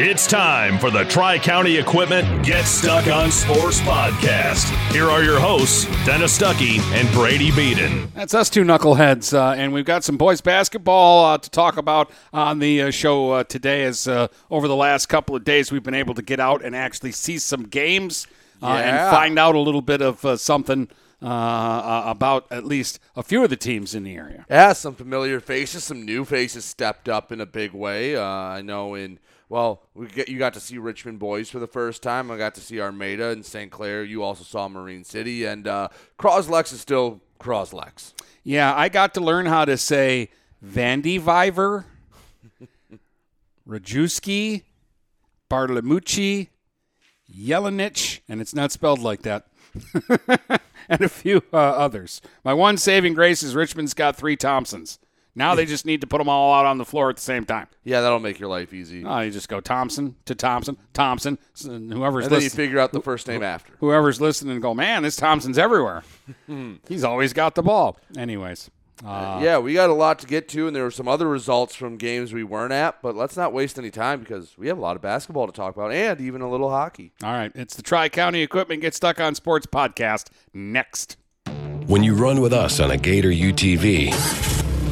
It's time for the Tri County Equipment Get Stuck on Sports podcast. Here are your hosts, Dennis Stuckey and Brady Beaton. That's us two knuckleheads, uh, and we've got some boys basketball uh, to talk about on the uh, show uh, today. As uh, over the last couple of days, we've been able to get out and actually see some games uh, and find out a little bit of uh, something uh, uh, about at least a few of the teams in the area. Yeah, some familiar faces, some new faces stepped up in a big way. Uh, I know in well, we get you got to see Richmond boys for the first time. I got to see Armada and St. Clair. You also saw Marine City and uh, Croslex is still Croslex. Yeah, I got to learn how to say Vandy Viver, Rajewski, Bartolomucci, Yelenich, and it's not spelled like that, and a few uh, others. My one saving grace is Richmond's got three Thompsons. Now they just need to put them all out on the floor at the same time. Yeah, that'll make your life easy. Oh, you just go Thompson to Thompson, Thompson, and whoever's and then you figure out the first name after. whoever's listening, and go, man, this Thompson's everywhere. He's always got the ball. Anyways, uh, yeah, we got a lot to get to, and there were some other results from games we weren't at. But let's not waste any time because we have a lot of basketball to talk about, and even a little hockey. All right, it's the Tri County Equipment Get Stuck on Sports podcast. Next. When you run with us on a Gator UTV,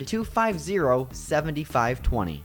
250 7520.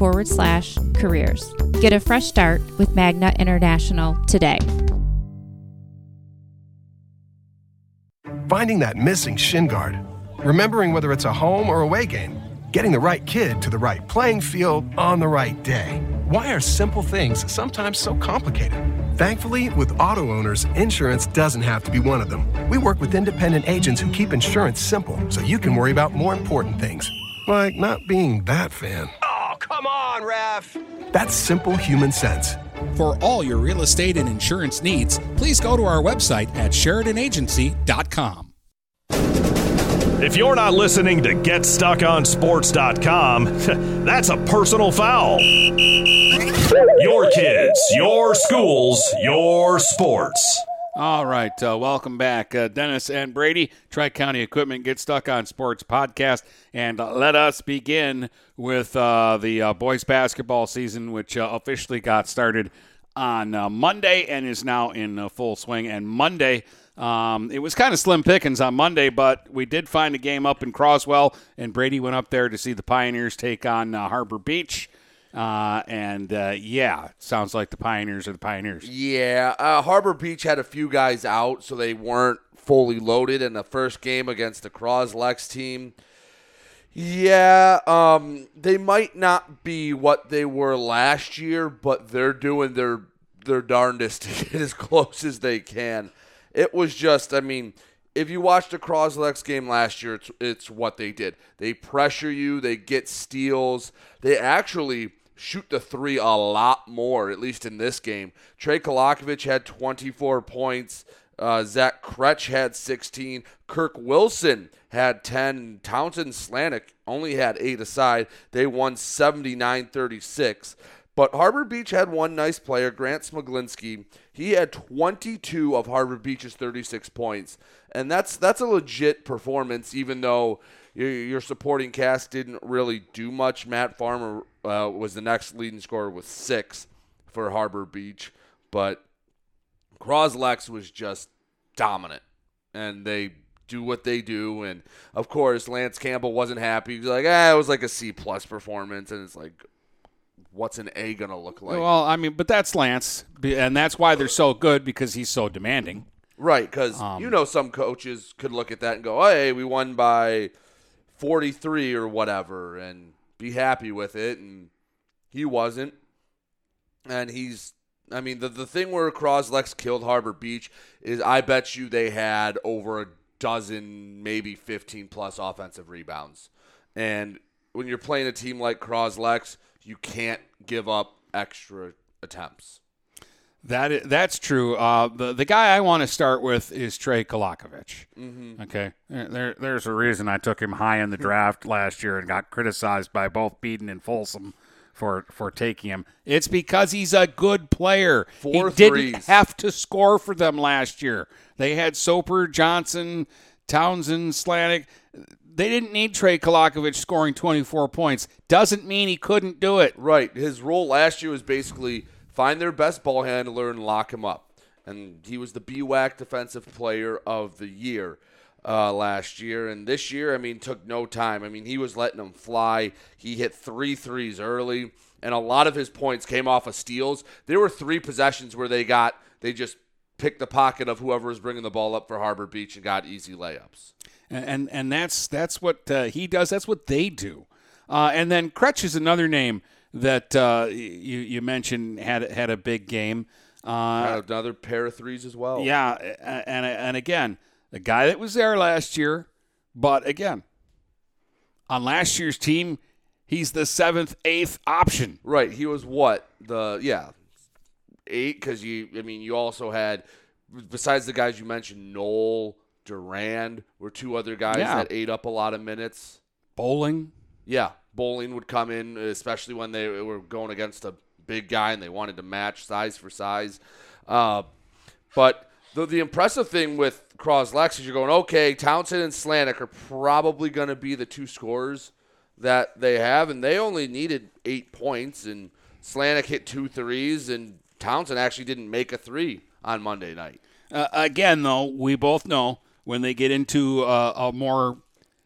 forward slash careers. Get a fresh start with Magna International today. Finding that missing shin guard, remembering whether it's a home or away game, getting the right kid to the right playing field on the right day. Why are simple things sometimes so complicated? Thankfully, with auto owners, insurance doesn't have to be one of them. We work with independent agents who keep insurance simple so you can worry about more important things like not being that fan. Come on, ref! That's simple human sense. For all your real estate and insurance needs, please go to our website at SheridanAgency.com. If you're not listening to GetStuckOnSports.com, that's a personal foul. Your kids, your schools, your sports. All right, uh, welcome back, uh, Dennis and Brady. Tri County Equipment Get Stuck on Sports podcast, and uh, let us begin with uh, the uh, boys basketball season, which uh, officially got started on Monday and is now in full swing. And Monday, um, it was kind of slim pickings on Monday, but we did find a game up in Croswell, and Brady went up there to see the Pioneers take on Harbor Beach. Uh, and uh, yeah, sounds like the Pioneers are the Pioneers. Yeah, uh, Harbor Beach had a few guys out, so they weren't fully loaded in the first game against the Croslex team. Yeah, um, they might not be what they were last year, but they're doing their their darndest to get as close as they can. It was just, I mean, if you watched the Croslex game last year, it's, it's what they did. They pressure you, they get steals. They actually shoot the three a lot more, at least in this game. Trey Kolakovic had 24 points. Uh, Zach Kretsch had 16. Kirk Wilson had 10. Townsend Slanik only had 8 aside. They won 79 36. But Harbor Beach had one nice player, Grant Smoglinski. He had 22 of Harbor Beach's 36 points. And that's that's a legit performance, even though your supporting cast didn't really do much. Matt Farmer uh, was the next leading scorer with six for Harbor Beach, but Croslex was just dominant, and they do what they do. And of course, Lance Campbell wasn't happy. He's like, ah, it was like a C plus performance, and it's like, what's an A gonna look like? Well, I mean, but that's Lance, and that's why they're so good because he's so demanding. Right, because um, you know some coaches could look at that and go, "Hey, we won by 43 or whatever," and be happy with it, and he wasn't. And he's, I mean, the, the thing where Croslex killed Harbor Beach is I bet you they had over a dozen, maybe 15 plus offensive rebounds. And when you're playing a team like Croslex, you can't give up extra attempts. That is, that's true. Uh, the the guy I want to start with is Trey Kolakovic. Mm-hmm. Okay, there there's a reason I took him high in the draft last year and got criticized by both Beaton and Folsom for for taking him. It's because he's a good player. Four he threes. didn't have to score for them last year. They had Soper, Johnson, Townsend, Slanik. They didn't need Trey Kolakovic scoring 24 points. Doesn't mean he couldn't do it. Right. His role last year was basically find their best ball handler and lock him up. And he was the BWAC Defensive Player of the Year uh, last year. And this year, I mean, took no time. I mean, he was letting them fly. He hit three threes early, and a lot of his points came off of steals. There were three possessions where they got, they just picked the pocket of whoever was bringing the ball up for Harbor Beach and got easy layups. And and, and that's that's what uh, he does. That's what they do. Uh, and then Kretsch is another name that uh, you you mentioned had had a big game. Uh, another pair of threes as well. yeah, and and again, the guy that was there last year, but again, on last year's team, he's the seventh, eighth option. Right. He was what the yeah eight because you. I mean, you also had besides the guys you mentioned, Noel, Durand were two other guys Yeah. that ate up a lot of minutes. Bowling. Yeah, bowling would come in, especially when they were going against a big guy and they wanted to match size for size. Uh, but the, the impressive thing with Croslex is you're going, okay, Townsend and Slanik are probably going to be the two scorers that they have, and they only needed eight points, and Slanik hit two threes, and Townsend actually didn't make a three on Monday night. Uh, again, though, we both know when they get into a, a more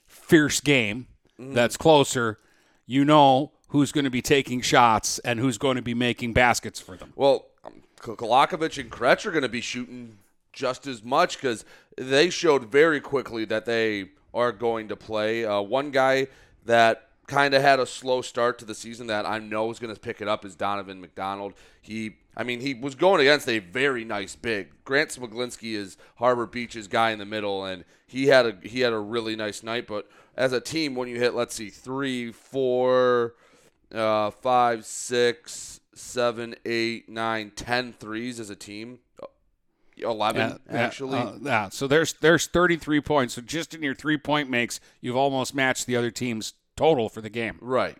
fierce game that's closer, you know who's going to be taking shots and who's going to be making baskets for them. Well, um, Kolakovic and Kretsch are going to be shooting just as much because they showed very quickly that they are going to play. Uh, one guy that kind of had a slow start to the season that I know is going to pick it up is Donovan McDonald. He, I mean, he was going against a very nice big. Grant Smoglinski is Harbor Beach's guy in the middle, and he had a he had a really nice night. But as a team, when you hit, let's see, three, four, uh, five, six, seven, eight, nine, ten threes as a team. Eleven Yeah, actually. uh, yeah. So there's there's 33 points. So just in your three point makes, you've almost matched the other team's total for the game. Right.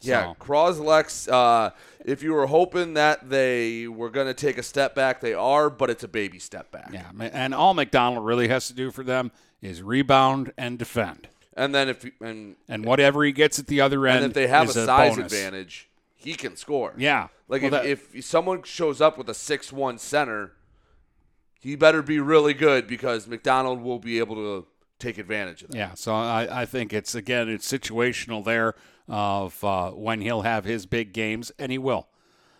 Yeah, So- Croslex. Uh, if you were hoping that they were going to take a step back, they are, but it's a baby step back. Yeah, and all McDonald really has to do for them is rebound and defend. And then if and And whatever he gets at the other end, and if they have a size bonus. advantage, he can score. Yeah. Like Well, if, that- if someone shows up with a six-one center, he better be really good because McDonald will be able to take advantage of that. Yeah, so I, I think it's again it's situational there of uh, when he'll have his big games, and he will.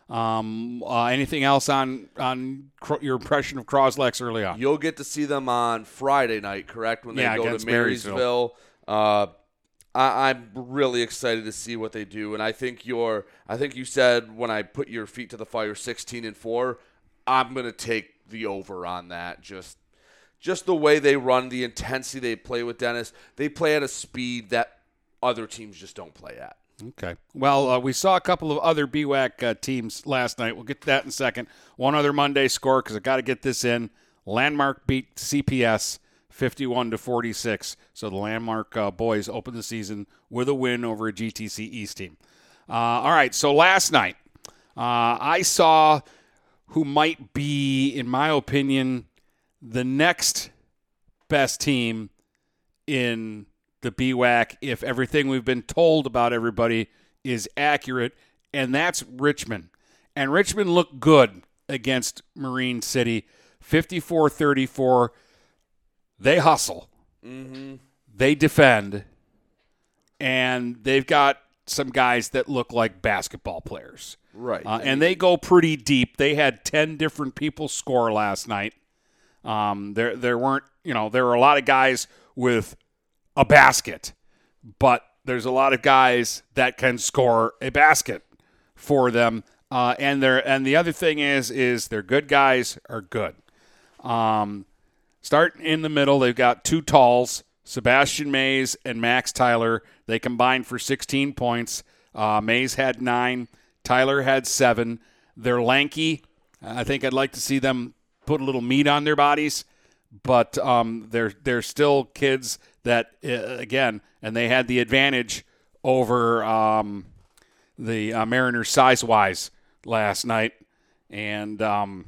Um, uh, anything else on on Cro- your impression of Croslex early on? You'll get to see them on Friday night, correct? When they Yeah, go to Marysville. Marysville. Uh, I, I'm really excited to see what they do, and I think you're. I think you said when I put your feet to the fire, 16 and four. I'm gonna take the over on that. Just, just the way they run, the intensity they play with Dennis. They play at a speed that other teams just don't play at. Okay. Well, uh, we saw a couple of other BWAC uh, teams last night. We'll get to that in a second. One other Monday score because I got to get this in. Landmark beat CPS 51 to 46. So the Landmark uh, boys open the season with a win over a GTC East team. Uh, all right. So last night, uh, I saw who might be, in my opinion, the next best team in the BWAC if everything we've been told about everybody is accurate, and that's Richmond. And Richmond looked good against Marine City 54 34. They hustle, mm-hmm. they defend, and they've got some guys that look like basketball players. Right. Uh, and they go pretty deep. They had 10 different people score last night. Um, there, there weren't, you know, there were a lot of guys with a basket, but there's a lot of guys that can score a basket for them. Uh, and they're, and the other thing is, is their good guys are good. Um, start in the middle. They've got two talls, Sebastian Mays and Max Tyler. They combined for 16 points. Uh, Mays had nine. Tyler had seven. They're lanky. I think I'd like to see them put a little meat on their bodies, but um, they're they're still kids that uh, again, and they had the advantage over um, the uh, Mariners size wise last night, and um,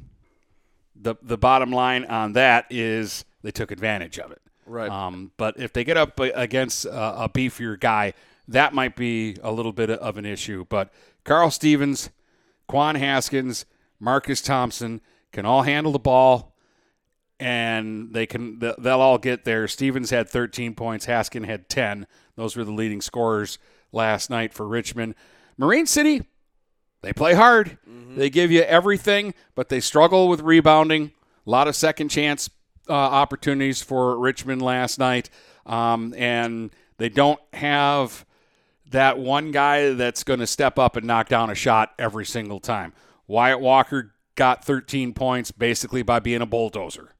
the the bottom line on that is they took advantage of it. Right. Um, but if they get up against a, a beefier guy, that might be a little bit of an issue. But Carl Stevens, Quan Haskins, Marcus Thompson can all handle the ball, and they can they'll all get there. Stevens had 13 points. Haskin had 10. Those were the leading scorers last night for Richmond. Marine City, they play hard. They give you everything, but they struggle with rebounding. A lot of second chance uh, opportunities for Richmond last night, um, and they don't have that one guy that's going to step up and knock down a shot every single time. Wyatt Walker got 13 points basically by being a bulldozer.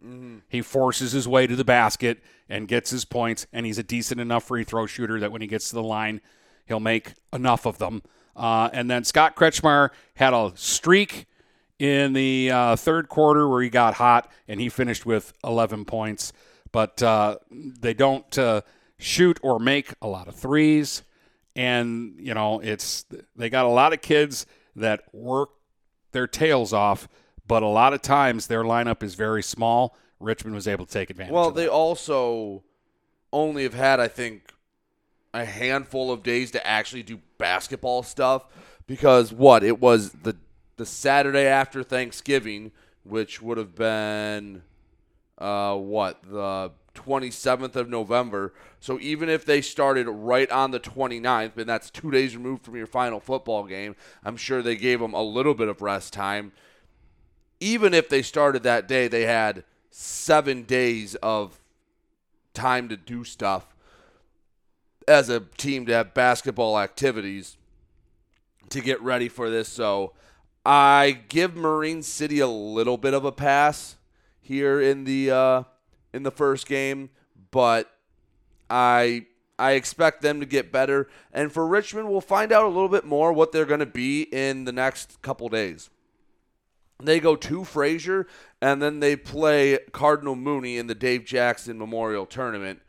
He forces his way to the basket and gets his points, and he's a decent enough free throw shooter that when he gets to the line, he'll make enough of them. Uh, and then Scott Kretschmar had a streak in the uh, third quarter where he got hot and he finished with 11 points. But uh, they don't uh, shoot or make a lot of threes. And, you know, it's they got a lot of kids that work their tails off, but a lot of times their lineup is very small. Richmond was able to take advantage Well, they also only have had, I think, a handful of days to actually do basketball stuff because what? It was the the Saturday after Thanksgiving, which would have been uh, what? The 27th of November. So even if they started right on the 29th, and that's two days removed from your final football game, I'm sure they gave them a little bit of rest time. Even if they started that day, they had seven days of time to do stuff as a team to have basketball activities to get ready for this. So I give Marine City a little bit of a pass here in the uh, in the first game, but I I expect them to get better. And for Richmond, we'll find out a little bit more what they're going to be in the next couple days. They go to Fraser, and then they play Cardinal Mooney in the Dave Jackson Memorial Tournament,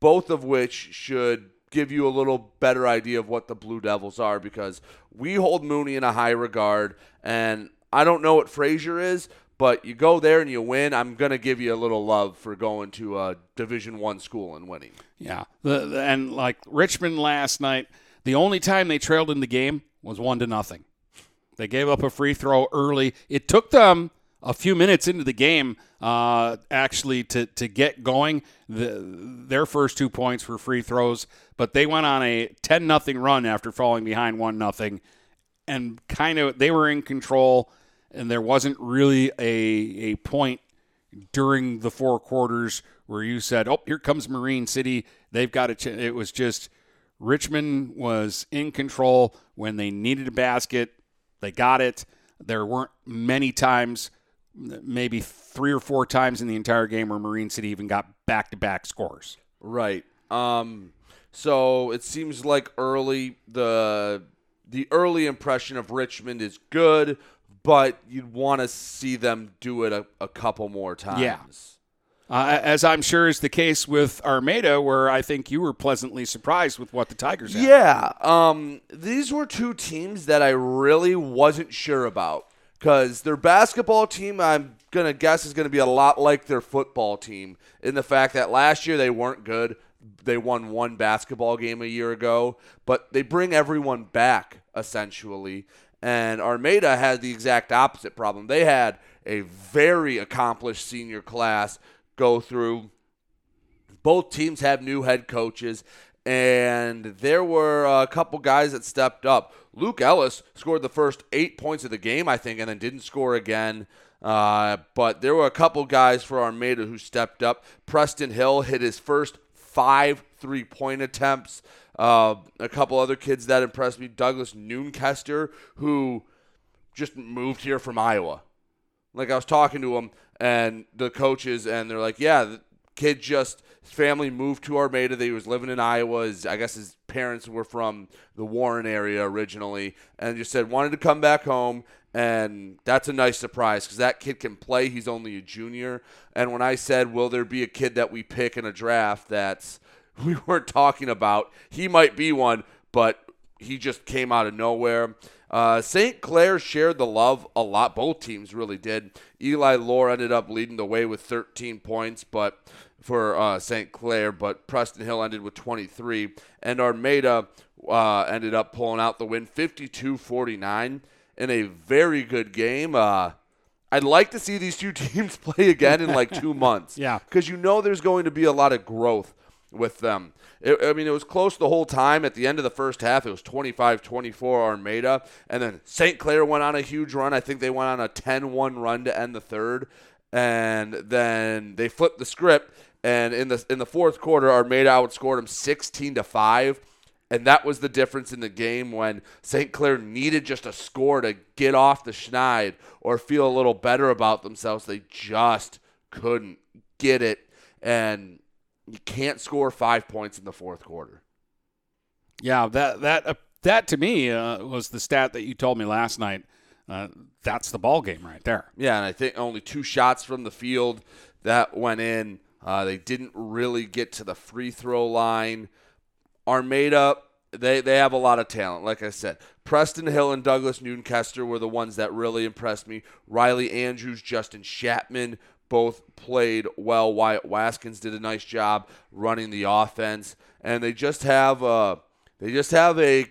both of which should give you a little better idea of what the Blue Devils are because we hold Mooney in a high regard, and I don't know what Fraser is, but you go there and you win. I'm gonna give you a little love for going to a Division One school and winning. Yeah, the, the- and like Richmond last night, the only time they trailed in the game was one to nothing. They gave up a free throw early. It took them a few minutes into the game uh, actually to to get going. The, their first two points were free throws, but they went on a ten nothing run after falling behind one nothing, and kind of they were in control, and there wasn't really a a point during the four quarters where you said, "Oh, here comes Marine City. They've got a." Ch-. It was just Richmond was in control when they needed a basket. They got it. There weren't many times, maybe three or four times in the entire game where Marine City even got back-to-back scores. Right. Um. So it seems like early the the early impression of Richmond is good, but you'd want to see them do it a, a couple more times. Yeah. Uh, as I'm sure is the case with Armada, where I think you were pleasantly surprised with what the Tigers had. Yeah. Um, these were two teams that I really wasn't sure about because their basketball team, I'm going to guess, is going to be a lot like their football team in the fact that last year they weren't good. They won one basketball game a year ago, but they bring everyone back essentially. And Armada had the exact opposite problem. They had a very accomplished senior class go through both teams have new head coaches, and there were a couple guys that stepped up. Luke Ellis scored the first eight points of the game, I think, and then didn't score again. Uh, but there were a couple guys for Armada who stepped up. Preston Hill hit his first five three point attempts. Uh, a couple other kids that impressed me. Douglas Noonkester, who just moved here from Iowa. Like I was talking to him and the coaches, and they're like, "Yeah, the kid just family moved to Armada. They was living in Iowa. His, I guess his parents were from the Warren area originally, and just said wanted to come back home." And that's a nice surprise because that kid can play. He's only a junior. And when I said, "Will there be a kid that we pick in a draft?" That's we weren't talking about. He might be one, but he just came out of nowhere. Uh, St. Clair shared the love a lot. Both teams really did. Eli Lore ended up leading the way with 13 points, but for uh, St. Clair, but Preston Hill ended with 23, and Armada uh, ended up pulling out the win, 52-49, in a very good game. Uh, I'd like to see these two teams play again in like two months. Yeah. because you know there's going to be a lot of growth with them. It, I mean, it was close the whole time. At the end of the first half, it was 25-24 Armada, and then St. Clair went on a huge run. I think they went on a 10-1 run to end the third, and then they flipped the script. And in the in the fourth quarter, Armada outscored them 16 to five, And that was the difference in the game when St. Clair needed just a score to get off the schneid or feel a little better about themselves. They just couldn't get it. And you can't score five points in the fourth quarter. Yeah, that that uh, that to me uh, was the stat that you told me last night. Uh, that's the ball game right there. Yeah, and I think only two shots from the field that went in. Uh, they didn't really get to the free throw line. are Armada, they, they have a lot of talent. Like I said, Preston Hill and Douglas Noonkester were the ones that really impressed me. Riley Andrews, Justin Chapman both played well. Wyatt Waskins did a nice job running the offense, and they just have a they just have a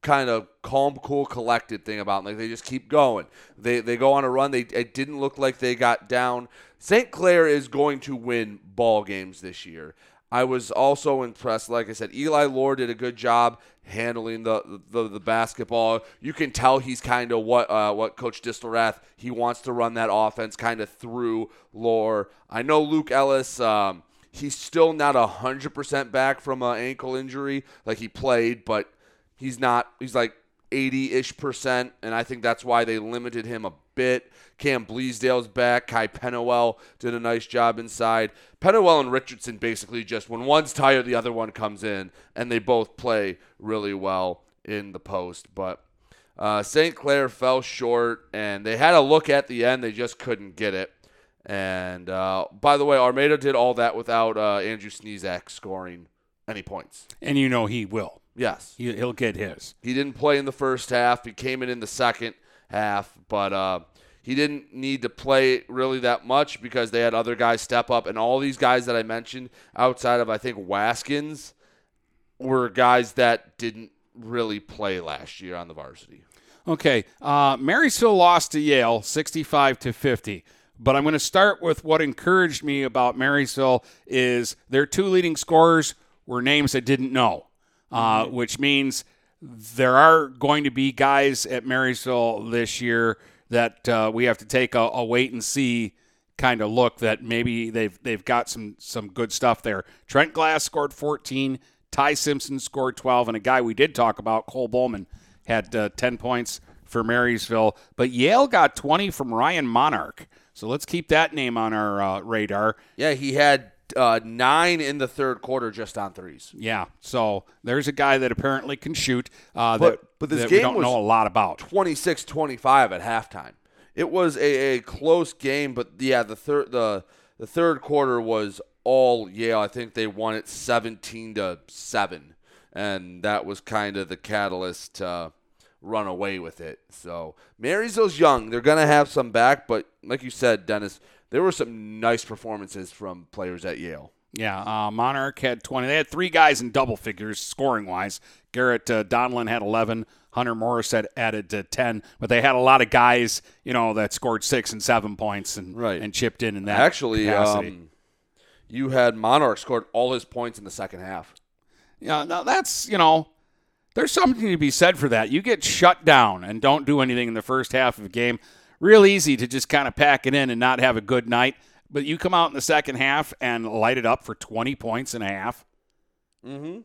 kind of calm, cool, collected thing about them. Like they just keep going. They they go on a run. They it didn't look like they got down. St. Clair is going to win ball games this year. I was also impressed. Like I said, Eli Lord did a good job handling the the, the basketball. You can tell he's kind of what uh, what Coach Distelrath he wants to run that offense kind of through Lore. I know Luke Ellis. Um, he's still not hundred percent back from an ankle injury. Like he played, but he's not. He's like 80 ish percent, and I think that's why they limited him a bit. Cam Bleasdale's back. Kai Pennewell did a nice job inside. Pennewell and Richardson basically just when one's tired, the other one comes in, and they both play really well in the post. But uh, St. Clair fell short, and they had a look at the end. They just couldn't get it. And uh, by the way, Armada did all that without uh, Andrew Sneezak scoring any points. And you know he will. Yes. He, will get his. He didn't play in the first half. He came in in the second half, but uh, he didn't need to play really that much because they had other guys step up. And all these guys that I mentioned, outside of, I think, Waskins, were guys that didn't really play last year on the varsity. Okay. Uh, Marysville lost to Yale 65 to 50. But I'm going to start with what encouraged me about Marysville is their two leading scorers were names I didn't know, uh, which means there are going to be guys at Marysville this year that uh, we have to take a, a wait and see kind of look that maybe they've they've got some some good stuff there. Trent Glass scored 14, Ty Simpson scored 12, and a guy we did talk about, Cole Bowman, had uh, 10 points for Marysville. But Yale got 20 from Ryan Monarch. So let's keep that name on our uh, radar. Yeah, he had uh, nine in the third quarter just on threes. Yeah, so there's a guy that apparently can shoot. Uh, but, that, but this that game we don't was know a lot about. 26-25 at halftime. It was a, a close game, but yeah, the third the the third quarter was all Yale. I think they won it 17 to seven, and that was kind of the catalyst to run away with it. So Marysville's young; they're gonna have some back, but like you said, Dennis, there were some nice performances from players at Yale. Yeah, uh, Monarch had 20. They had three guys in double figures scoring wise. Garrett uh, Donlin had 11. Hunter Morris had added to 10, but they had a lot of guys, you know, that scored six and seven points and right. and chipped in in that. Actually, um, you had Monarch scored all his points in the second half. Yeah, now that's you know, there's something to be said for that. You get shut down and don't do anything in the first half of a game. Real easy to just kind of pack it in and not have a good night. But you come out in the second half and light it up for 20 points and a half. Mm-hmm.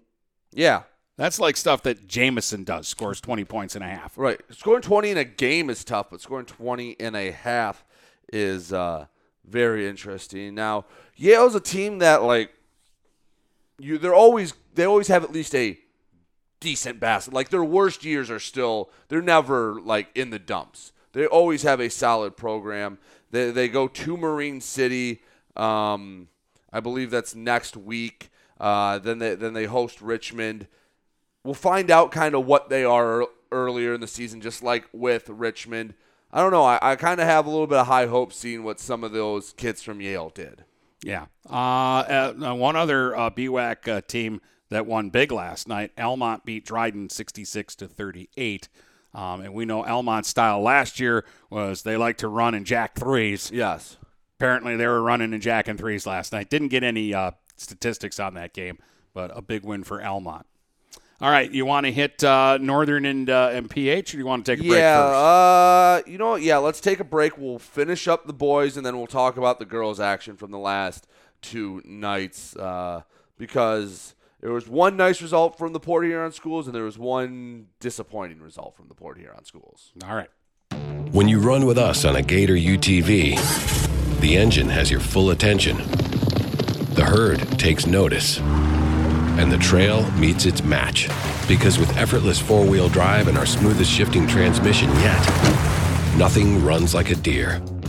Yeah. That's like stuff that Jamison does, scores 20 points and a half. Right. Scoring 20 in a game is tough, but scoring 20 in a half is uh, very interesting. Now, Yale's a team that, like, you they're always they always have at least a decent basket. Like their worst years are still they're never like in the dumps. They always have a solid program. They they go to Marine City. Um, I believe that's next week. Uh, then they then they host Richmond. We'll find out kind of what they are earlier in the season, just like with Richmond. I don't know. I, I kind of have a little bit of high hope seeing what some of those kids from Yale did. Yeah. Uh, uh, one other uh, BWAC uh, team that won big last night. Almont beat Dryden 66 to 38. Um, and we know Almont's style last year was they like to run and jack threes. Yes. Apparently they were running in jack and jacking threes last night. Didn't get any uh, statistics on that game, but a big win for Almont. All right, you want to hit uh, Northern and, uh, and PH, or you want to take a break yeah, uh, you know what? Yeah, let's take a break. We'll finish up the boys, and then we'll talk about the girls' action from the last two nights uh, because There was one nice result from the Port Huron schools, and there was one disappointing result from the Port Huron schools. All right. When you run with us on a Gator UTV, the engine has your full attention. The herd takes notice. And the trail meets its match. Because with effortless four wheel drive and our smoothest shifting transmission yet, nothing runs like a deer.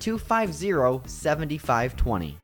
250 7520.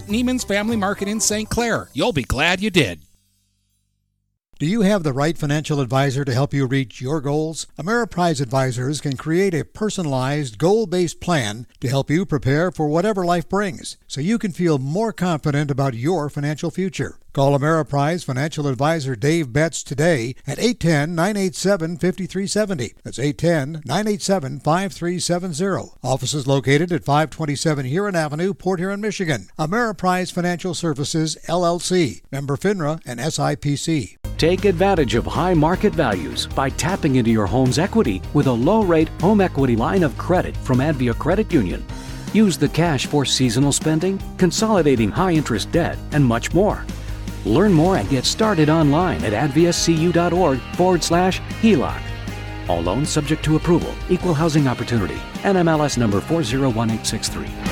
Neiman's Family Market in St. Clair. You'll be glad you did. Do you have the right financial advisor to help you reach your goals? Ameriprise Advisors can create a personalized, goal based plan to help you prepare for whatever life brings so you can feel more confident about your financial future. Call Ameriprise Financial Advisor Dave Betts today at 810 987 5370. That's 810 987 5370. Offices located at 527 Huron Avenue, Port Huron, Michigan. Ameriprise Financial Services, LLC. Member FINRA and SIPC. Take advantage of high market values by tapping into your home's equity with a low rate home equity line of credit from Advia Credit Union. Use the cash for seasonal spending, consolidating high interest debt, and much more. Learn more and get started online at adviacu.org forward slash HELOC. All loans subject to approval, equal housing opportunity, NMLS number 401863.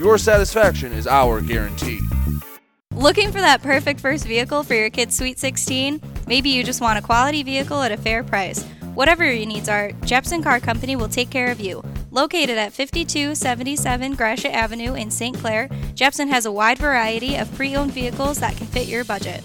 your satisfaction is our guarantee. Looking for that perfect first vehicle for your kid's Sweet 16? Maybe you just want a quality vehicle at a fair price. Whatever your needs are, Jepson Car Company will take care of you. Located at 5277 Gratiot Avenue in St. Clair, Jepson has a wide variety of pre owned vehicles that can fit your budget.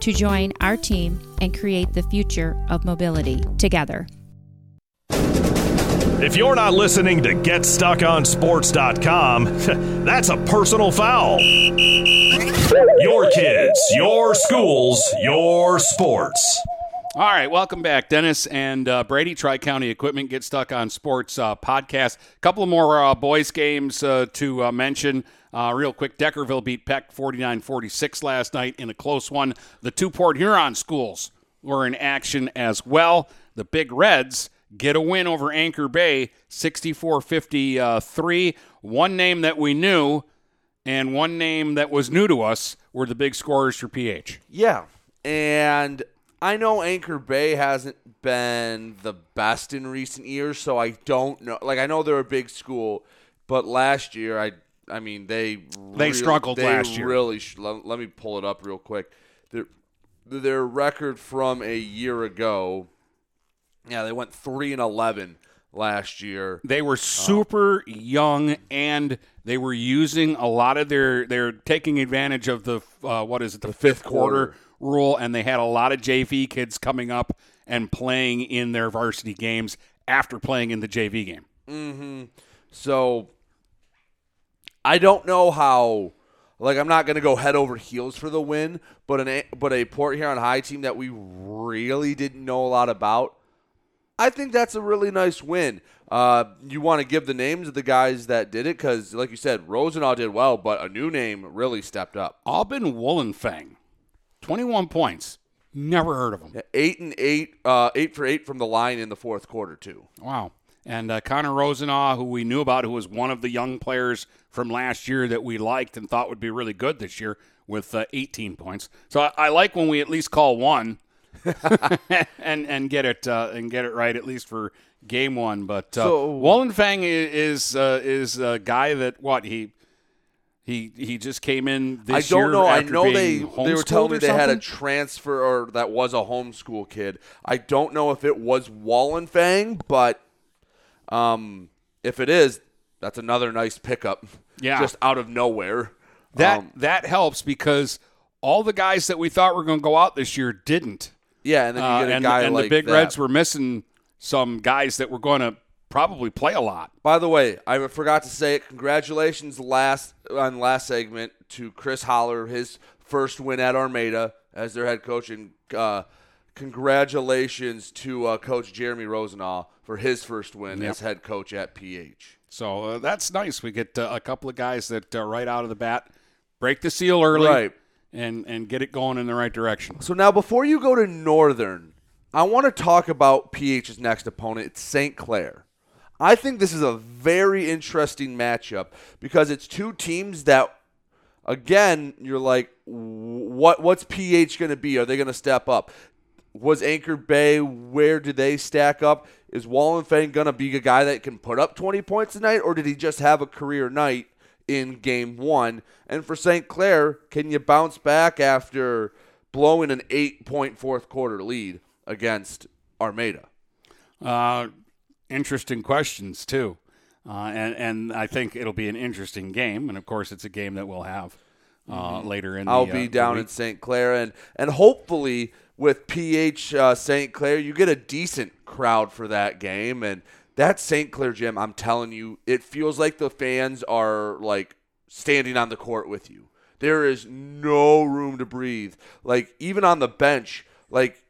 to join our team and create the future of mobility together. If you're not listening to GetStuckOnSports.com, that's a personal foul. Your kids, your schools, your sports. All right, welcome back, Dennis and uh, Brady. Tri County Equipment Get Stuck on Sports uh, podcast. A couple more uh, boys' games uh, to uh, mention. Uh, real quick, Deckerville beat Peck 49 46 last night in a close one. The two Port Huron schools were in action as well. The Big Reds get a win over Anchor Bay 64 53. One name that we knew and one name that was new to us were the big scorers for PH. Yeah. And I know Anchor Bay hasn't been the best in recent years, so I don't know. Like I know they're a big school, but last year I I mean they They struggled they last year. Really, sh- let, let me pull it up real quick. Their their record from a year ago. Yeah, they went three and eleven last year. They were super young, and they were using a lot of their. They're taking advantage of the uh, what is it, the, fifth, quarter, quarter. rule, and they had a lot of JV kids coming up and playing in their varsity games after playing in the JV game. Mm-hmm. So I don't know how. Like I'm not going to go head over heels for the win, but an A- but a Port Huron High team that we really didn't know a lot about. I think that's a really nice win. Uh, you want to give the names of the guys that did it because, like you said, Rosenau did well, but a new name really stepped up. Aubin Wallenfang, twenty-one points. Never heard of him. Eight and eight, uh, eight for eight from the line in the fourth quarter too. Wow. And uh, Connor Rosenau, who we knew about, who was one of the young players from last year that we liked and thought would be really good this year with uh, 18 points. So I, I like when we at least call one and and get it uh, and get it right at least for game one. But uh, So- Wallenfang is uh, is a guy that what he. He, he just came in this year. I don't know. I know they they were telling me they had a transfer or that was a homeschool kid. I don't know if it was Wallenfang, but um, if it is, that's another nice pickup. Yeah. just out of nowhere. That Um, that helps because all the guys that we thought were going to go out this year didn't. Yeah, and then you Uh, get a and, guy and like the Big that. Reds were missing some guys that were going to probably play a lot. By the way, I forgot to say it. Congratulations last on last segment to Chris Holler, his first win at Armada as their head coach, and uh, congratulations to uh, Coach Jeremy Rosenau for his first win Yep. as head coach at PH. So uh, that's nice. We get uh, a couple of guys that uh, right out of the bat break the seal early, Right. and and get it going in the right direction. So now, before you go to Northern, I want to talk about PH's next opponent. It's St. Clair. I think this is a very interesting matchup because it's two teams that, again, you're like, what what's PH going to be? Are they going to step up? Was Anchor Bay where do they stack up? Is Wallenfang going to be a guy that can put up 20 points tonight, or did he just have a career night in game one? And for St. Clair, can you bounce back after blowing an eight point fourth quarter lead against Armada? Uh, interesting questions too, uh, and and I think it'll be an interesting game. And of course, it's a game that we'll have uh, later in. The, I'll be uh, down in. St. Clair, and and hopefully with PH uh, St. Clair, you get a decent crowd for that game, and that St. Clair gym, I'm telling you, it feels like the fans are like standing on the court with you. There is no room to breathe. Like even on the bench, like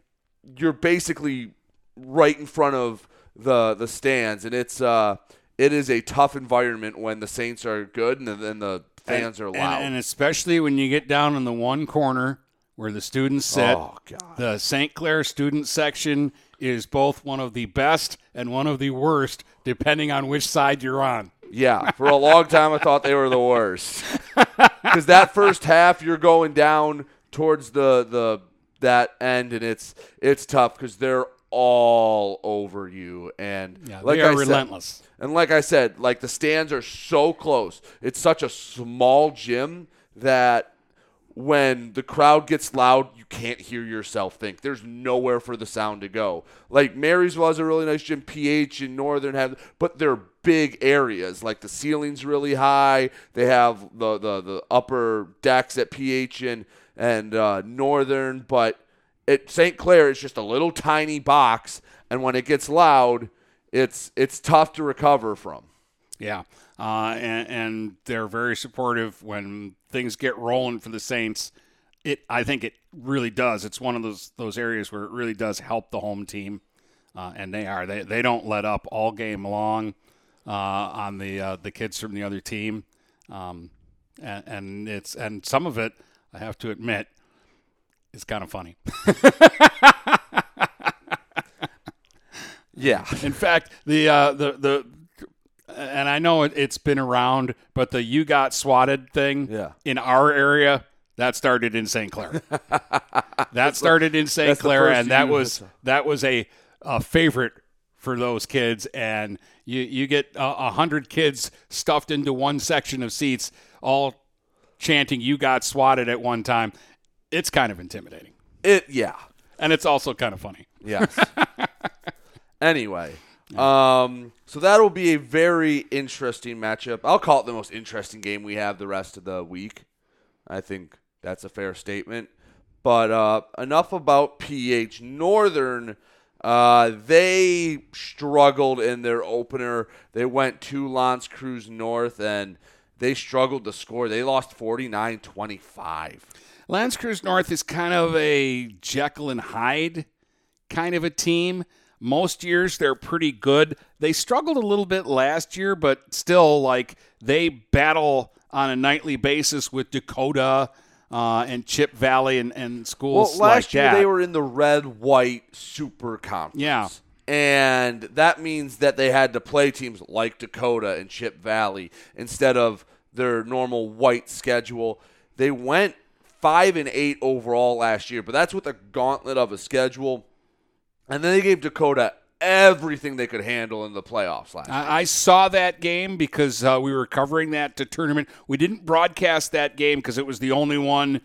you're basically right in front of the the stands, and it's uh it is a tough environment when the Saints are good and then the fans are And- loud. and, especially when you get down in the one corner where the students sit. Oh. The St. Clair student section is both one of the best and one of the worst, depending on which side you're on. Yeah, for a long time I thought they were the worst. Because that first half, you're going down towards the the that end, and it's it's tough because they're all over you, and Yeah, like they are I said- relentless. and like I said, like the stands are so close. It's such a small gym that when the crowd gets loud, you can't hear yourself think. There's nowhere for the sound to go. Like Marysville has a really nice gym, PH in Northern have, but they're big areas. Like the ceiling's really high. They have the the, the upper decks at PH and and uh, Northern, but it St. Clair is just a little tiny box, and when it gets loud, it's it's tough to recover from. Yeah, uh, and, and they're very supportive when things get rolling for the Saints. It, I think it really does. It's one of those those areas where it really does help the home team, uh, and they are. They they don't let up all game long uh, on the uh, the kids from the other team, um, and, and it's and some of it I have to admit is kind of funny. Yeah. In fact, the uh, the the and I know it, it's been around, but the "you got swatted" thing Yeah. in our area that started in St. Clair. that started in St. Clair, and that was that was a, a favorite for those kids. And you you get a a hundred kids stuffed into one section of seats, all chanting "you got swatted" at one time. It's kind of intimidating. It yeah. And it's also kind of funny. Yes. anyway, um, so that'll be a very interesting matchup. I'll call it the most interesting game we have the rest of the week. I think that's a fair statement. But uh, enough about PH Northern. Uh, they struggled in their opener. They went to L'Anse Creuse North and they struggled to score. They lost 49 25. L'Anse Creuse North is kind of a Jekyll and Hyde kind of a team. Most years they're pretty good. They struggled a little bit last year, but still, like they battle on a nightly basis with Dakota uh, and Chip Valley and, and Well, schools last like year that. they were in the red white super conference. Yeah. And that means that they had to play teams like Dakota and Chip Valley instead of their normal white schedule. They went five and eight overall last year, but that's with a gauntlet of a schedule. And then they gave Dakota everything they could handle in the playoffs last year. I, I saw that game because uh, we were covering that to tournament. We didn't broadcast that game because it was the only one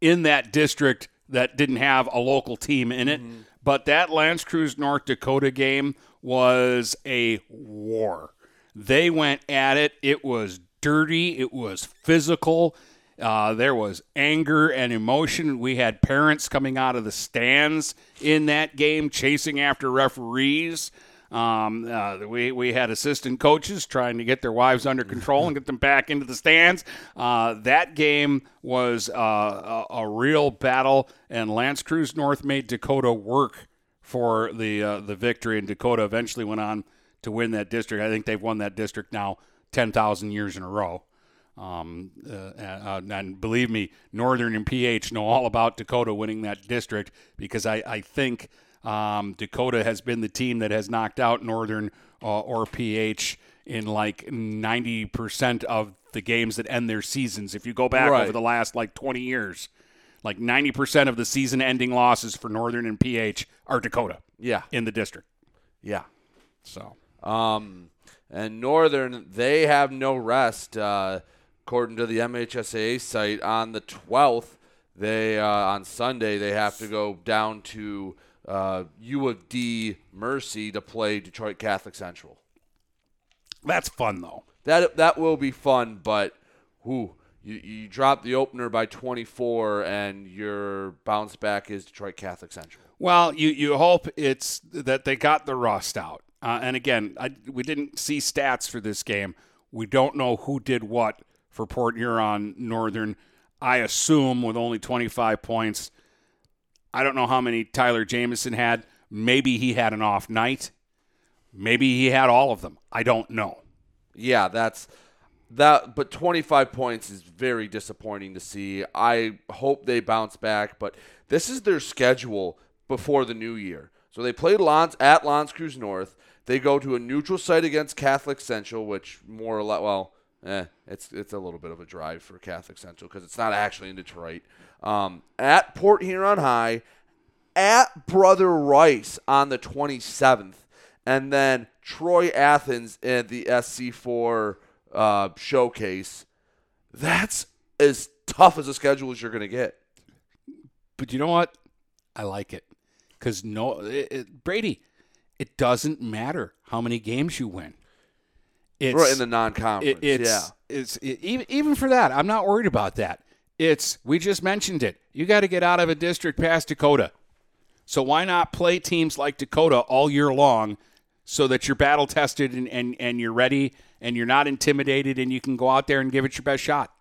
in that district that didn't have a local team in it. But that L'Anse Creuse North Dakota game was a war. They went at it. It was dirty. It was physical. Uh, there was anger and emotion. We had parents coming out of the stands in that game, chasing after referees. Um, uh, we we had assistant coaches trying to get their wives under control and get them back into the stands. Uh, that game was uh, a, a real battle, and L'Anse Creuse North made Dakota work for the uh, the victory, and Dakota eventually went on to win that district. I think they've won that district now ten thousand years in a row. Um, uh, uh, and believe me, Northern and PH know all about Dakota winning that district because I, I think um, Dakota has been the team that has knocked out Northern uh, or PH in like 90% of the games that end their seasons. If you go back Right. over the last like 20 years, like 90% of the season ending losses for Northern and PH are Dakota Yeah. in the district. Yeah. So, Um, and Northern, they have no rest. Uh, according to the MHSAA site, on the 12th, they uh, on Sunday they have to go down to uh, U of D Mercy to play Detroit Catholic Central. that's fun though. That that will be fun, but whoo, you you drop the opener by 24, and your bounce back is Detroit Catholic Central. Well, you, you hope it's that they got the rust out. Uh, and again, I, we didn't see stats for this game. We don't know who did what for Port Huron Northern. I assume with only 25 points. I don't know how many Tyler Jameson had. Maybe he had an off night. Maybe he had all of them. I don't know. Yeah, that's that. But 25 points is very disappointing to see. I hope they bounce back, but this is their schedule before the new year. So they play L'Anse at L'Anse Creuse North. They go to a neutral site against Catholic Central, which more or less, well, eh, it's it's a little bit of a drive for Catholic Central because it's not actually in Detroit. Um, at Port Huron High, at Brother Rice on the 27th, and then Troy Athens in the SC4 uh, showcase. That's as tough as a schedule as you're going to get. But you know what? I like it because no, it, it- Brady. It doesn't matter how many games you win. It's, Right, in the non-conference, it- it's, yeah. it's it, even even for that. I'm not worried about that. It's we just mentioned it. You got to get out of a district past Dakota. So why not play teams like Dakota all year long so that you're battle tested and, and, and you're ready and you're not intimidated and you can go out there and give it your best shot.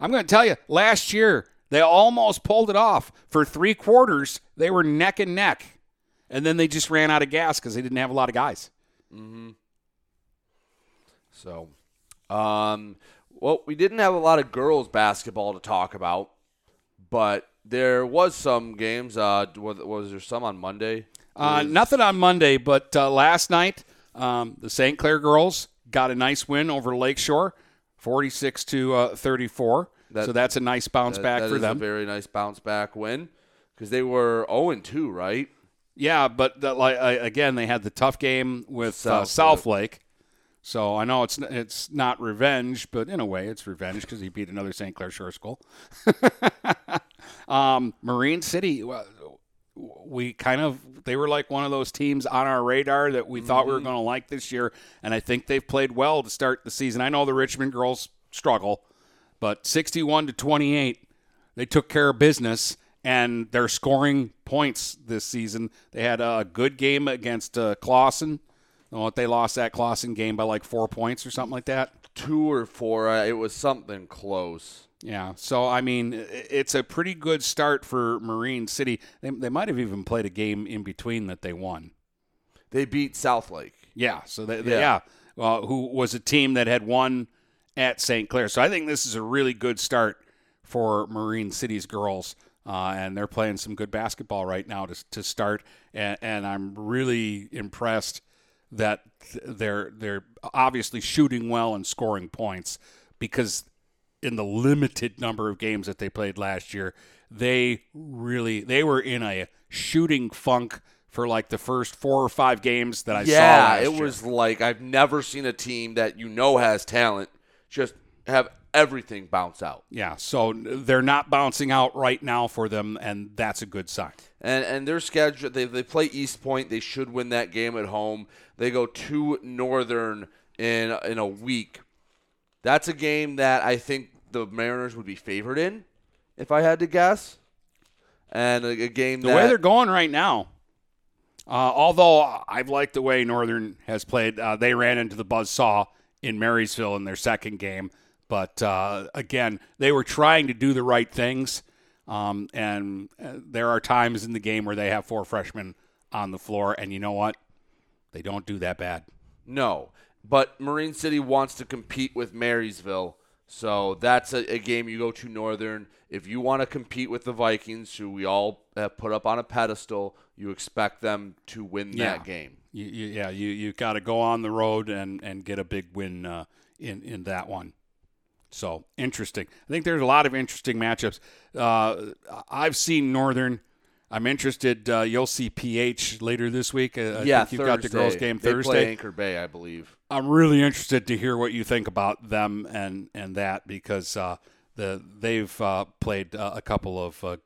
I'm going to tell you, last year they almost pulled it off. For three quarters, they were neck and neck. And then they just ran out of gas because they didn't have a lot of guys. Mm-hmm. So, um, well, we didn't have a lot of girls basketball to talk about, but there was some games. Uh, was, was there some on Monday? Uh, nothing on Monday, but uh, last night um, the St. Clair girls got a nice win over Lakeshore, forty-six to uh, thirty-four. That- so that's a nice bounce That- back that for them. A very nice bounce back win because they were zero and two, right? Yeah, but the, like again, they had the tough game with uh, South South Lake. So I know it's it's not revenge, but in a way, it's revenge because he beat another St. Clair Shore school. um, Marine City, we kind of they were like one of those teams on our radar that we thought we were Mhm. going to like this year, and I think they've played well to start the season. I know the Richmond girls struggle, but sixty-one to twenty-eight, they took care of business, and they're scoring points this season. They had a good game against uh, Clawson. Oh, they lost that Clawson game by like four points or something like that. Two or four. Uh, it was something close. Yeah, so I mean, it's a pretty good start for Marine City. They, they might have even played a game in between that they won. They beat Southlake. Yeah, so they, they- Yeah. yeah, well, who was a team that had won at St. Clair. So I think this is a really good start for Marine City's girls, uh, and they're playing some good basketball right now to to start. And, and I'm really impressed that they're they're obviously shooting well and scoring points because in the limited number of games that they played last year, they really they were in a shooting funk for like the first four or five games that I saw. yeah, it year. was like I've never seen a team that you know has talent just have everything bounce out. Yeah, so they're not bouncing out right now for them, and that's a good sign. And and their schedule they they play Eastpointe. They should win that game at home. They go to Northern in in a week. That's a game that I think the Mariners would be favored in, if I had to guess. And a, a game The that way they're going right now, uh, although I've liked the way Northern has played, uh, they ran into the buzzsaw in Marysville in their second game. But uh, again, they were trying to do the right things. Um, and uh, there are times in the game where they have four freshmen on the floor. And you know what? They don't do that bad. No, but Marine City wants to compete with Marysville, so that's a, a game you go to Northern. If you want to compete with the Vikings, who we all have put up on a pedestal, you expect them to win that game. You, you, yeah, you you got to go on the road and, and get a big win uh, in in that one. So interesting. I think there's a lot of interesting matchups. Uh, I've seen Northern. I'm interested. Uh, you'll see PH later this week. Uh, I yeah, think you've got the girls Thursday. game They Thursday. play Anchor Bay, I believe. I'm really interested to hear what you think about them and and that because uh, the they've uh, played uh, a couple of uh,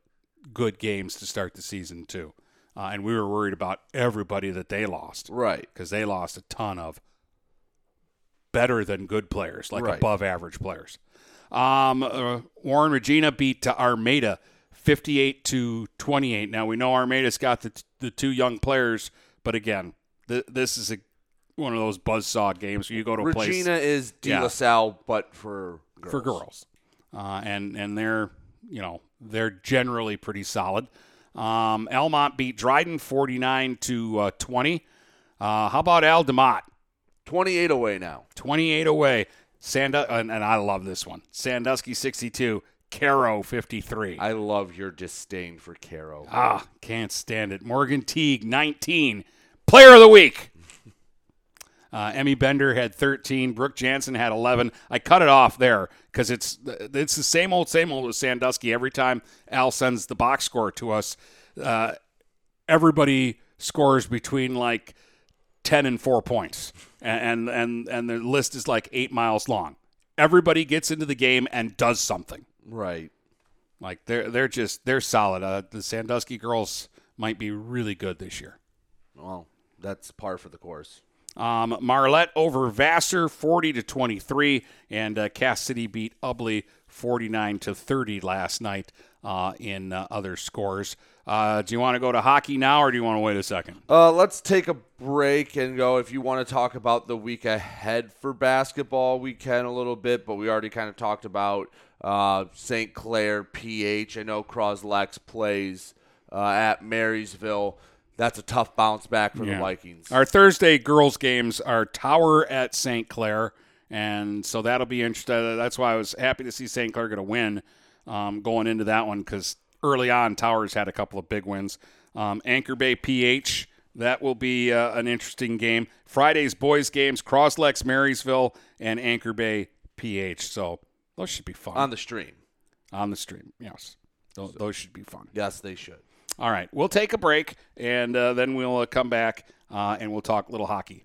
good games to start the season too, uh, and we were worried about everybody that they lost, right? Because they lost a ton of better than good players, like Right. above average players. Um, uh, Warren Regina beat uh, Armada 58 to 28. Now we know Armada's got the the two young players, but again, th- this is a one of those buzzsaw games where you go to a place. Regina is De. La Salle, but for girls. for girls, uh, and and they're you know they're generally pretty solid. Um, Almont beat Dryden 49 to uh, 20. Uh, how about Al Demott? 28 away now. 28 away. Sandu- and, and I love this one. Sandusky 62, Caro 53. I love your disdain for Caro. Ah, can't stand it. Morgan Teague, 19. Player of the week. Uh, Emmy Bender had 13. Brooke Jansen had 11. I cut it off there because it's it's the same old, same old with Sandusky. Every time Al sends the box score to us, uh, everybody scores between like 10 and 4 points. And, and, and the list is like eight miles long. Everybody gets into the game and does something. Right. Like they're they're just they're solid. Uh, the Sandusky girls might be really good this year. Well, that's par for the course. Um, Marlette over Vassar, forty to twenty three, and uh, Cass City beat Ubly 49 to 30 last night uh, in uh, other scores. Uh, do you want to go to hockey now, or do you want to wait a second? Uh, let's take a break and go. If you want to talk about the week ahead for basketball, we can a little bit, but we already kind of talked about uh, St. Clair, PH. I know Croslex plays uh, at Marysville. That's a tough bounce back for Yeah. the Vikings. Our Thursday girls games are Tower at St. Clair, and so that'll be interesting. That's why I was happy to see St. Clair get a win um, going into that one because early on Towers had a couple of big wins. Um, Anchor Bay PH that will be uh, an interesting game. Friday's boys games: Croslex, Marysville, and Anchor Bay PH. So those should be fun On the stream. On the stream, yes. Those, those should be fun. Yes, they should. All right, we'll take a break and uh, then we'll uh, come back uh, and we'll talk little hockey.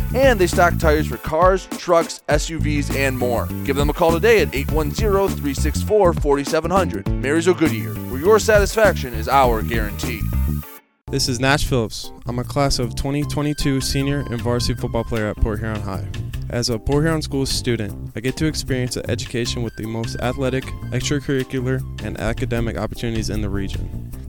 and they stock tires for cars, trucks, SUVs, and more. Give them a call today at 810 364 4700. Marysville Goodyear, where your satisfaction is our guarantee. This is Nash Phillips. I'm a class of 2022 senior and varsity football player at Port Huron High. As a Port Huron School student, I get to experience an education with the most athletic, extracurricular, and academic opportunities in the region.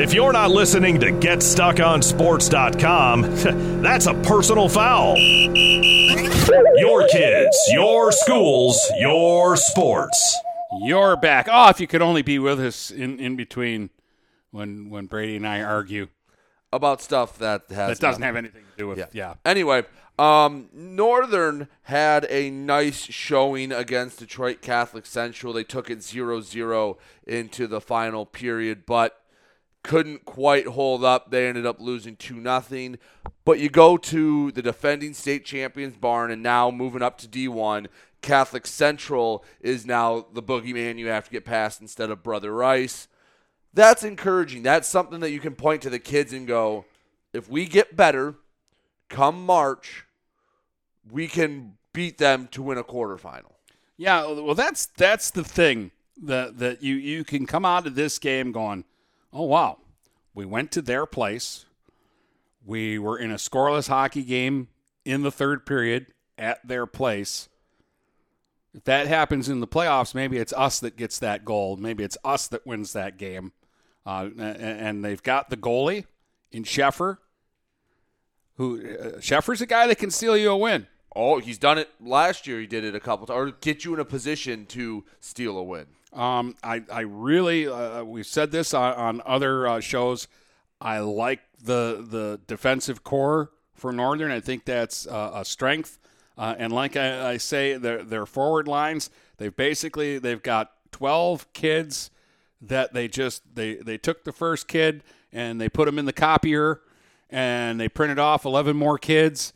If you're not listening to GetStuckOnSports.com, that's a personal foul. Your kids, your schools, your sports. You're back. Oh, if you could only be with us in, in between when when Brady and I argue about stuff that has that doesn't nothing- have anything to do with yeah. Anyway, um, Northern had a nice showing against Detroit Catholic Central. They took it 0-0 into the final period, but couldn't quite hold up. They ended up losing 2 nothing. But you go to the defending state champions barn and now moving up to D1, Catholic Central is now the boogeyman you have to get past instead of Brother Rice. That's encouraging. That's something that you can point to the kids and go, if we get better come March, we can beat them to win a quarterfinal. Yeah, well, that's that's the thing that that you you can come out of this game going, oh wow, we went to their place, we were in a scoreless hockey game in the third period at their place. If that happens in the playoffs, maybe it's us that gets that goal. Maybe it's us that wins that game. Uh, and, they've got the goalie in Sheffer. Who uh, Sheffer's a guy that can steal you a win. Oh, he's done it last year. He did it a couple times, or get you in a position to steal a win. Um, I, I really, uh, we've said this on, on other uh, shows. I like the the defensive core for Northern. I think that's uh, a strength. Uh, and like I, I say, their their forward lines, they've basically they've got twelve kids that they just they they took the first kid and they put them in the copier and they printed off eleven more kids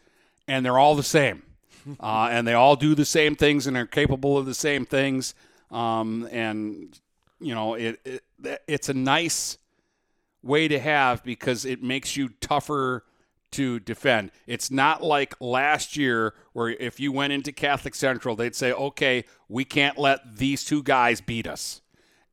and they're all the same. Uh, and they all do the same things and are capable of the same things. Um, and you know, it, it it's a nice way to have because it makes you tougher to defend. It's not like last year where if you went into Catholic Central, they'd say, "Okay, we can't let these two guys beat us."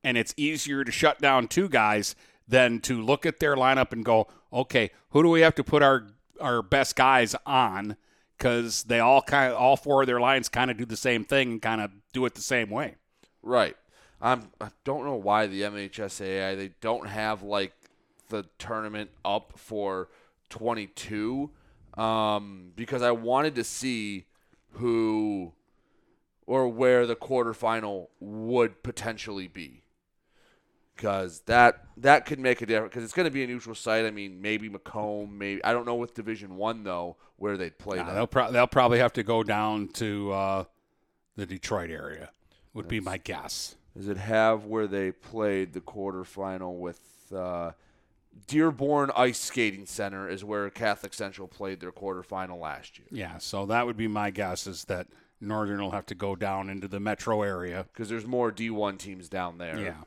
And it's easier to shut down two guys than to look at their lineup and go, "Okay, who do we have to put our our best guys on?" Because they all kind of all four of their lines kind of do the same thing and kind of do it the same way. Right. I'm, I don't know why the MHSAA they don't have like the tournament up for 22 um, because I wanted to see who or where the quarterfinal would potentially be because that that could make a difference because it's going to be a neutral site. I mean, maybe Macomb, maybe I don't know with Division One though where they'd play Nah, that. they'll pro- they'll probably have to go down to uh, the Detroit area. Would be my guess. Does it have where they played the quarterfinal with uh, Dearborn Ice Skating Center? Is where Catholic Central played their quarterfinal last year. Yeah, so that would be my guess is that Northern will have to go down into the metro area because there's more D1 teams down there. Yeah.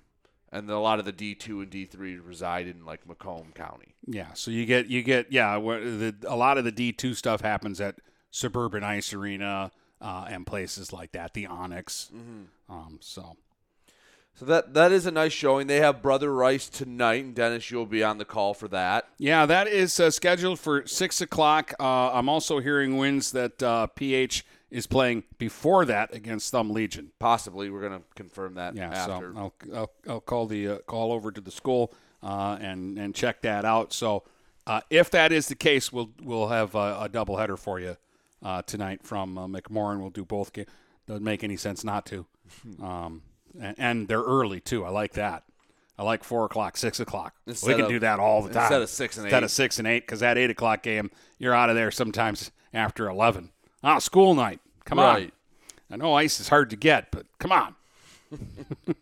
and a lot of the D2 and D3 reside in like Macomb County. Yeah, so you get you get yeah, where the, a lot of the D two stuff happens at suburban ice arena uh, and places like that, the Onyx. Um, so So that that is a nice showing. They have Brother Rice tonight, and Dennis, you'll be on the call for that. yeah, that is uh, scheduled for six o'clock. Uh, I'm also hearing winds that uh, PH is playing before that against Thumb Legion. Possibly, we're going to confirm that Yeah, after. so I'll, I'll, I'll call the uh, call over to the school uh, and and check that out. So uh, if that is the case, we'll we'll have a, a double header for you uh, tonight from uh, McMorran. We'll do both. Ga- Doesn't make any sense not to. Um, and, and they're early too. I like that. I like four o'clock, six o'clock. Instead we can of- do that all the time instead of six and Instead eight. of six and eight, because that eight o'clock game, you're out of there sometimes after eleven. Ah, school night. Come on. I know ice is hard to get, but come on.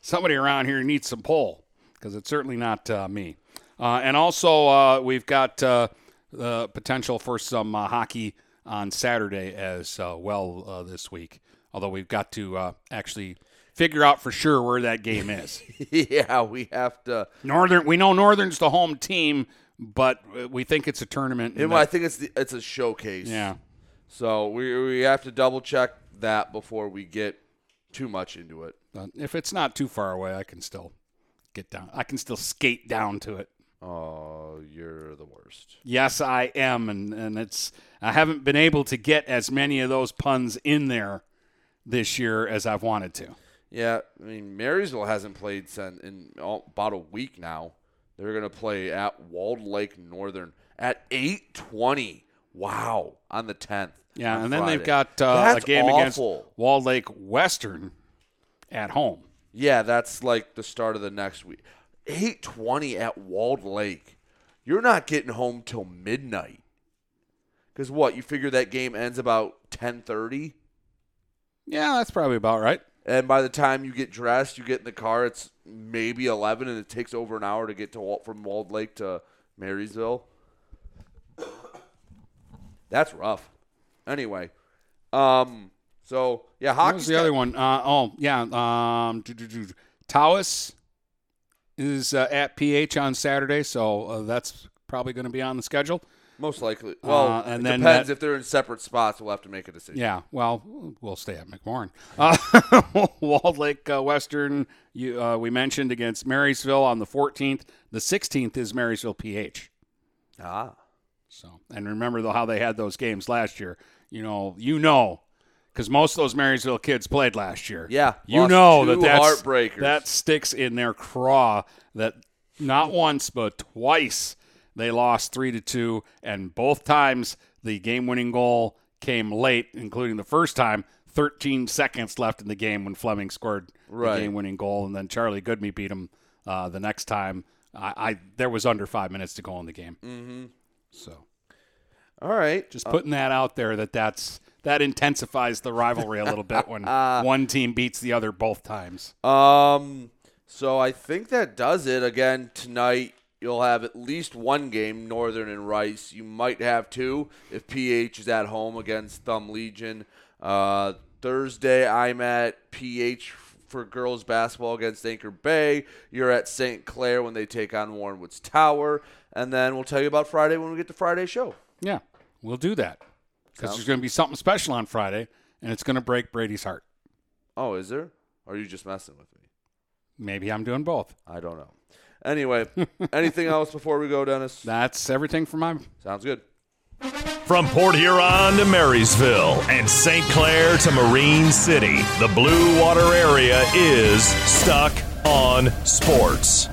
Somebody around here needs some pull because it's certainly not uh, me. Uh, and also, uh, we've got uh, the potential for some uh, hockey on Saturday as uh, well uh, this week. Although we've got to uh, actually figure out for sure where that game is. yeah, we have to. Northern, we know Northern's the home team, but we think it's a tournament. I think it's the, it's a showcase. Yeah. So we we have to double check that before we get too much into it. if it's not too far away, I can still get down. I can still skate down to it. Oh, you're the worst. Yes, I am, and and it's I haven't been able to get as many of those puns in there this year as I've wanted to. Yeah, I mean Marysville hasn't played since in all, about a week now. They're gonna play at Walled Lake Northern at eight twenty. Wow, on the tenth. Yeah, and then they've got uh, a game against awful. Walled Lake Western at home. Yeah, that's like the start of the next week. Eight twenty at Walled Lake. You're not getting home till midnight. Cause what? You figure that game ends about ten thirty, Yeah, that's probably about right. and by the time you get dressed, you get in the car. It's maybe eleven, and it takes over an hour to get to from Walled Lake to Marysville. That's rough. Anyway, um, so yeah, What hockey's was the got- other one? Uh, oh, yeah. Um. Taos is uh, at PH on Saturday, so uh, that's probably going to be on the schedule. Most likely. Well, Uh, and it then depends that- if they're in separate spots. We'll have to make a decision. Yeah, well, we'll stay at McMorran. Uh, Walled Lake uh, Western, you, uh, we mentioned against Marysville on the 14th. The 16th is Marysville PH. Ah. So, and remember though how they had those games last year. You know, you know, because most of those Marysville kids played last year. Yeah, you know that that's, that sticks in their craw. That not once but twice they lost three to two, and both times the game-winning goal came late, including the first time. 13 seconds left in the game when Fleming scored Right. the game-winning goal, and then Charlie Goodme beat him uh, the next time. I, I there was under five minutes to go in the game. Mm-hmm. So, all right, just Uh, putting that out there that that's that intensifies the rivalry a little bit when one team beats the other both times. Um, so I think that does it. Again, tonight you'll have at least one game, Northern and Rice. You might have two if PH is at home against Thumb Legion. Uh, Thursday, I'm at PH for girls basketball against Anchor Bay. You're at St. Clair when they take on Warren Woods Tower. And then we'll tell you about Friday when we get to Friday show. Yeah, we'll do that because there's going to be something special on Friday, and it's going to break Brady's heart. Oh, is there? Or are you just messing with me? Maybe I'm doing both. I don't know. Anyway, anything else before we go, Dennis? That's everything for my. Sounds good. From Port Huron to Marysville and St. Clair to Marine City, the Blue Water area is stuck on sports.